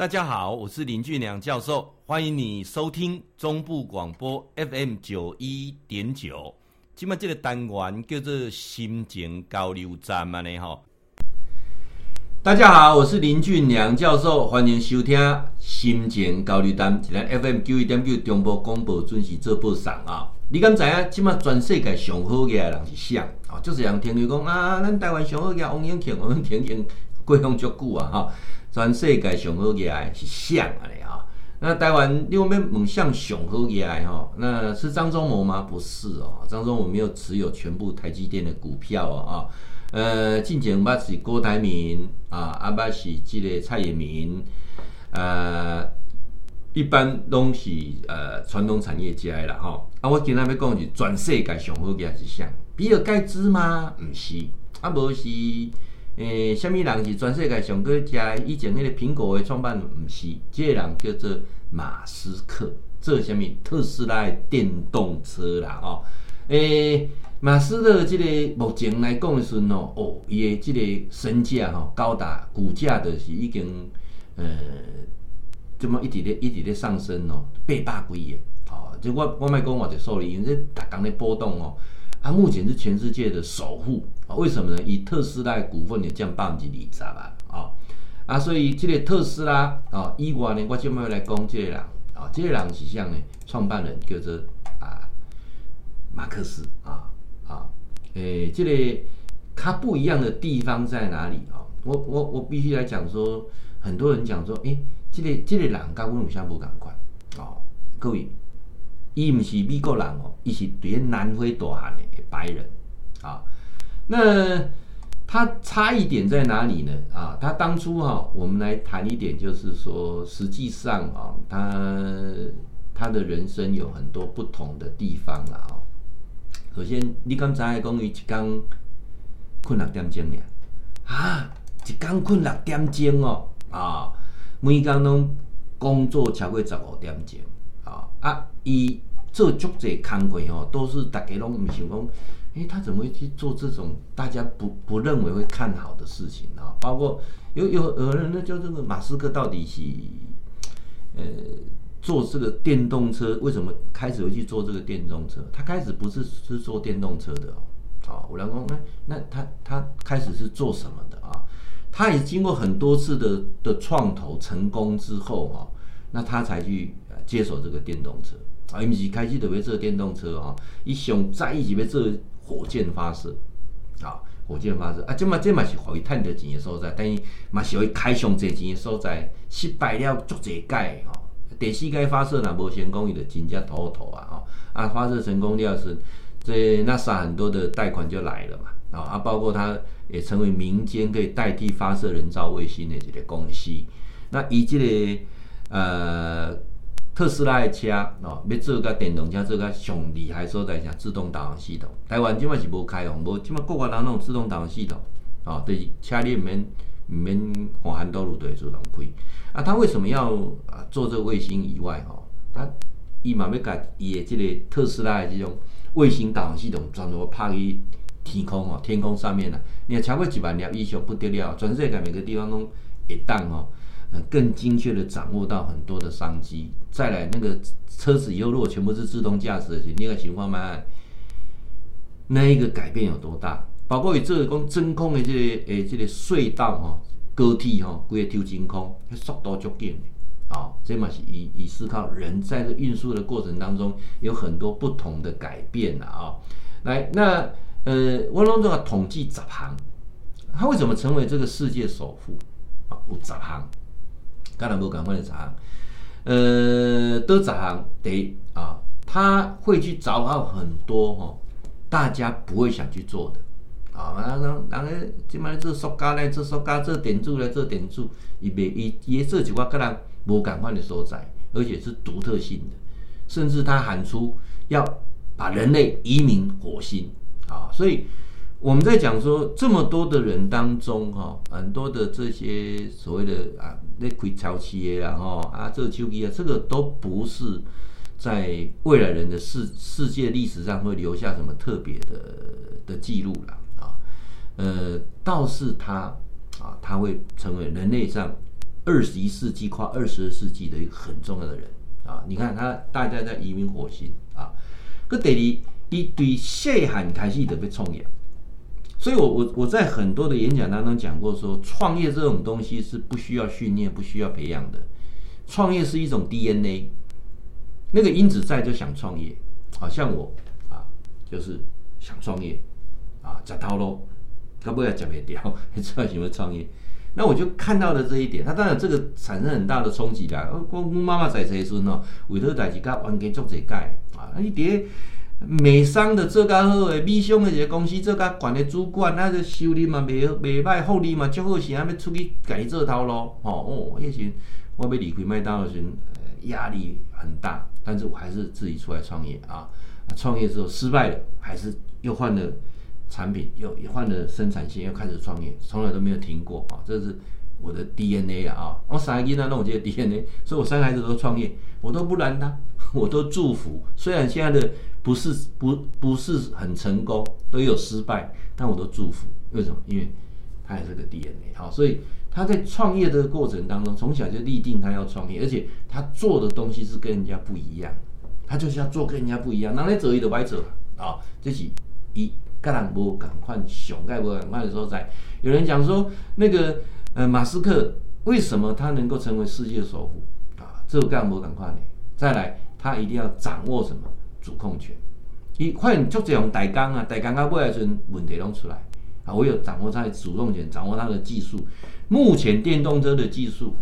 大家好，我是林俊良教授，欢迎你收听中部广播 FM 九一点九。今麦这个单元叫做心情交流站嘛呢哈。大家好，我是林俊良教授，欢迎收听心情交流站，今天 FM 九一点九中部广播准时做播送啊。你敢知影？今麦全世界上好嘅人是谁啊？就是人听你讲啊，咱台湾上好嘅王永庆，王永庆已经过乡足久啊哈。全世界上好嘅爱是像啊？咧哈，那台湾另外面猛像上好嘅爱哈，那是张忠谋吗？不是哦，张忠谋没有持有全部台积电的股票哦啊，呃，进前捌是郭台铭啊，阿捌是这个蔡衍明，呃，一般拢是呃传统产业家啦哈，啊，我今仔要讲是全世界上好嘅爱是像比尔盖茨吗？唔是，啊，无是。诶，什么人是全世界上个食以前迄个苹果的创办人？不是，这个人叫做马斯克，做什么特斯拉的电动车啦？哦，诶，马斯克这个目前来讲的时阵，哦，伊的这个身价吼高达股价的是已经呃，这么一直咧一直咧上升哦，八百几亿哦，这我我卖讲我就数字，因为这大刚的波动哦。它、目前是全世界的首富啊？为什么呢？以特斯拉股份也降百分之二十吧？啊啊，所以这个特斯拉啊，以外呢，我就没有来讲这个人啊，这个人是像呢，创办人叫做啊马克思啊啊，诶，这个他不一样的地方在哪里啊？我我我必须来讲说，很多人讲说，诶，这个这个人跟我们相不赶快啊，各位。伊毋是美国人哦，伊是伫咧南非大汉的白人啊。那他差异点在哪里呢？啊，他当初哈，我们来谈一点，就是说，实际上啊，他他的人生有很多不同的地方了啊。首先，你刚才讲伊一天困六点钟呢？啊，一天困六点钟哦啊，每天拢工作超过十五点钟啊啊，伊。做足侪工课吼，都是大家拢唔想讲，诶、他怎么会去做这种大家不不认为会看好的事情啊？包括有有有人呢，就这个马斯克到底是，呃，做这个电动车，为什么开始会去做这个电动车？他开始不是是做电动车的哦，啊，我来讲，那那他他开始是做什么的啊？他也经过很多次的的创投成功之后哈，那他才去接手这个电动车。啊，伊毋是开始就要做电动车哦，伊上在意是要做火箭发射，啊，火箭发射。啊，即嘛即嘛是互伊赚到钱的所在，但是嘛是互伊开上侪钱的所在，失败了足侪届吼，第四届发射若无成功，伊就真正头头啊，吼啊，发射成功了是，这 NASA 很多的贷款就来了嘛，啊，啊包括它也成为民间可以代替发射人造卫星的这个公司，那以这个呃。特斯拉的车哦，要做个电动车，做个上厉害所在，像自动导航系统。台湾今麦是无开放，无今麦国外人拢有自动导航系统哦，对，车里面唔免环环道路都会自动开。啊，他为什么要啊做这个卫星以外哦？他伊嘛要甲伊的即个特斯拉的这种卫星导航系统，全部拍去天空哦，天空上面啊，你看超过一万粒以上不得了，全世界每个地方拢会当哦。更精确的掌握到很多的商机，再来那个车子以后如果全部是自动驾驶的那个情况嘛，那一个改变有多大？包括以这个讲真空的这个诶这个隧道哈，高铁哈，规个抽真空，速度足紧啊，这嘛是以以思考人在这运输的过程当中有很多不同的改变了啊。来，那呃，我拢做个统计十行，他为什么成为这个世界首富啊？有十行。当然不敢问的啥，呃，都十项得啊，他会去找到很多哈，大家不会想去做的啊，然后然后今麦做塑胶来做塑胶，做电柱来做电柱，伊别伊伊这几块可能无敢换的所在，而且是独特性的，甚至他喊出要把人类移民火星啊，所以。我们在讲说这么多的人当中，哈，很多的这些所谓的啊，那开超企业啊，哈啊，这个手机啊，这个都不是在未来人的世世界历史上会留下什么特别的的记录了啊。呃，倒是他啊，他会成为人类上二十一世纪跨二十二世纪的一个很重要的人啊！你看他大家在移民火星啊，个第二，一对细汉开始就要创业，所以我我我在很多的演讲当中讲过说，创业这种东西是不需要训练、不需要培养的，创业是一种 DNA，那个因子在就想创业，好像我啊，就是想创业啊，吃头路，他不要吃袂掉，你知道什么创业？那我就看到了这一点，他当然这个产生很大的冲击啦。我我妈妈在这时候，委托代志甲完全做这改啊，你伫美商的做较好的，美商的一个公司做较管的主管，那个收入嘛袂袂歹，福利嘛足好，是还要出去家己做头路。哦哦，迄时我要离开麦当劳时，压力很大，但是我还是自己出来创业啊。创业之后失败了，还是又换了。产品又也换了生产线，又开始创业，从来都没有停过啊！这是我的 DNA 啊！我三个囡仔弄我这个 DNA，所以我三个孩子都创业，我都不拦他，我都祝福。虽然现在的不是不不是很成功，都有失败，但我都祝福。为什么？因为他也是个 DNA 好，所以他在创业的过程当中，从小就立定他要创业，而且他做的东西是跟人家不一样，他就是要做跟人家不一样。哪里走一的歪走啊！这是一。跟人无共款，上盖无共款的所在。有人讲说，那个呃，马斯克为什么他能够成为世界首富啊？这个干无共款的。再来，他一定要掌握什么主控权？伊发现就这种代工啊，代工到尾来时问题拢出来啊。我有掌握他的主动权，掌握他的技术。目前电动车的技术，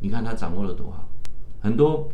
你看他掌握了多好，很多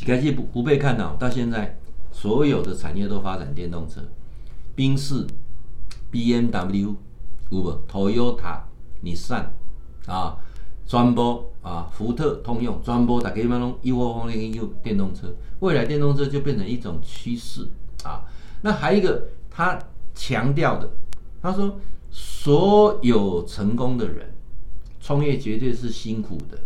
一开始不不被看到，到现在所有的产业都发展电动车。宾士、B M W 有无？Toyota、日产啊，专播啊，福特、通用专播，大家嘛拢一窝蜂的用电动车。未来电动车就变成一种趋势啊。那还有一个，他强调的，他说所有成功的人创业绝对是辛苦的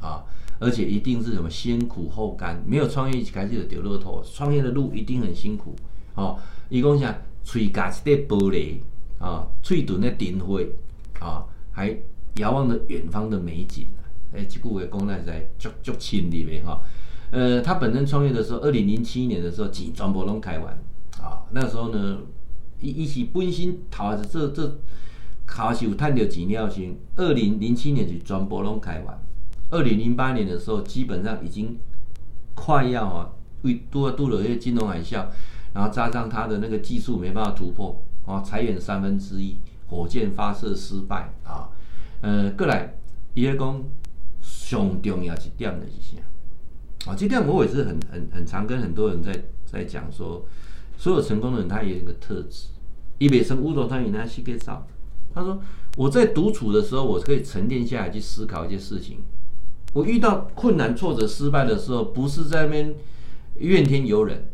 啊，而且一定是什么先苦后甘，没有创业一开始有丢乐透，创业的路一定很辛苦。哦、啊，一共讲。嘴夹一块玻璃啊，嘴唇的顶灰啊，还遥望着远方的美景啊！哎，这句话讲来在足足亲里面哈。呃，他本身创业的时候，二零零七年的时候，钱全部拢开完啊。那时候呢，一一起本身头是这这，卡是有赚到钱了先。二零零七年就全部拢开完，二零零八年的时候，基本上已经快要啊，为拄啊拄了迄个金融海啸。然后加上他的那个技术没办法突破啊，裁员三分之一，火箭发射失败啊，呃，过来伊个讲上重要一点的是啥？啊，这点我也是很很很常跟很多人在在讲说，所有成功的人他有一个特质，伊袂生乌托邦，他是给造。他说我在独处的时候，我可以沉淀下来去思考一些事情。我遇到困难、挫折、失败的时候，不是在那边怨天尤人。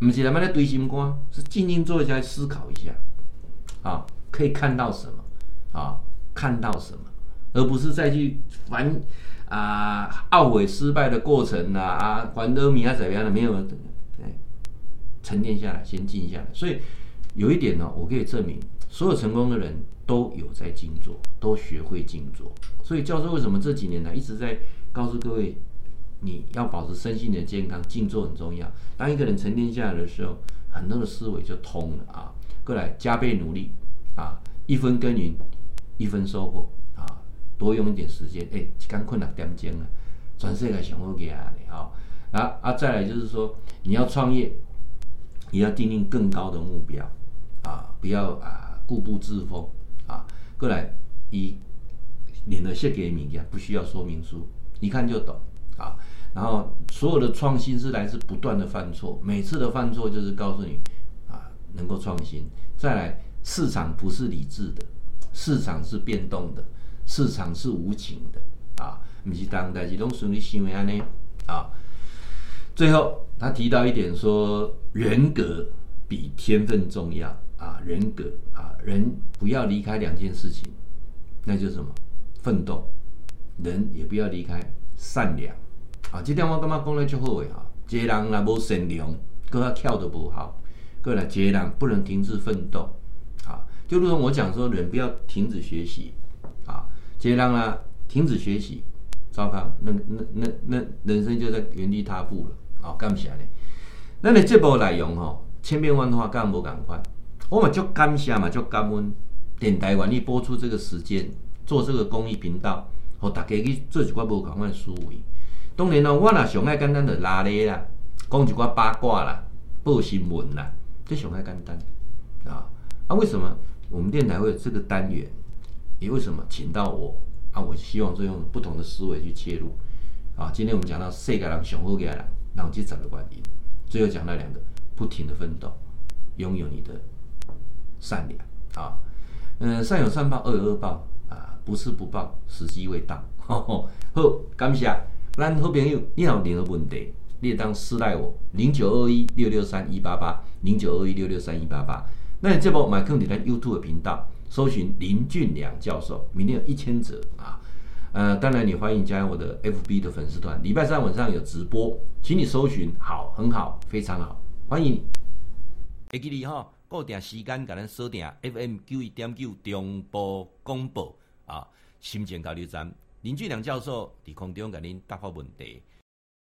不是来买来堆心肝，是静静坐下来思考一下，啊，可以看到什么，啊，看到什么，而不是再去烦啊懊悔失败的过程啊啊，还得米啊怎么样的没有，哎，沉淀下来，先静下来。所以有一点呢，我可以证明，所有成功的人都有在静坐，都学会静坐。所以教授为什么这几年来一直在告诉各位？你要保持身心的健康，静坐很重要。当一个人沉淀下来的时候，很多的思维就通了啊。过来加倍努力啊，一分耕耘一分收获啊，多用一点时间。哎，刚困了点钟了，全世界想好给啊你啊。啊啊，再来就是说，你要创业，你要订定更高的目标啊，不要啊固步自封啊。过来，一领了谢给你呀，不需要说明书，一看就懂啊。然后所有的创新是来自不断的犯错，每次的犯错就是告诉你啊，能够创新。再来，市场不是理智的，市场是变动的，市场是无情的啊，不是当代这种顺利行为安呢啊。最后他提到一点说，人格比天分重要啊，人格啊，人不要离开两件事情，那就是什么？奋斗，人也不要离开善良。啊，这点我感觉讲了就好诶哈。一个人若无善良，搁较巧都无效。过来，一个人不能停止奋斗。就如同我讲说，人不要停止学习。啊，一个人啊，停止学习，糟糕，那那那那人生就在原地踏步了。好，感谢你。那你这部内容吼，千变万化，干无共款。我们就感谢嘛，就感恩电台愿意播出这个时间，做这个公益频道，和大家去做一寡无共款的思维。当然咯，我若上爱简单的拉咧啦，讲一寡八卦啦，报新闻啦，这上爱简单啊。啊，为什么我们电台会有这个单元？也为什么请到我？啊，我希望就用不同的思维去切入。啊，今天我们讲到世界人上好嘅人，然后去找个原因，最后讲到两个，不停的奋斗，拥有你的善良啊。嗯，善有善报，恶有恶报啊，不是不报，时机未到。好，好，感谢咱好朋友，你有任何问题，你也当私赖我零九二一六六三一八八零九二一六六三一八八。那你这部买课，你在 YouTube 频道搜寻林俊良教授，明天有一千折啊。呃，当然你欢迎加入我的 FB 的粉丝团，礼拜三晚上有直播，请你搜寻，好，很好，非常好，欢迎你。会记得哈，固定时间给咱锁定 FM 九一点九中波广播啊，心情交流站林俊良教授在空中给您答复问题。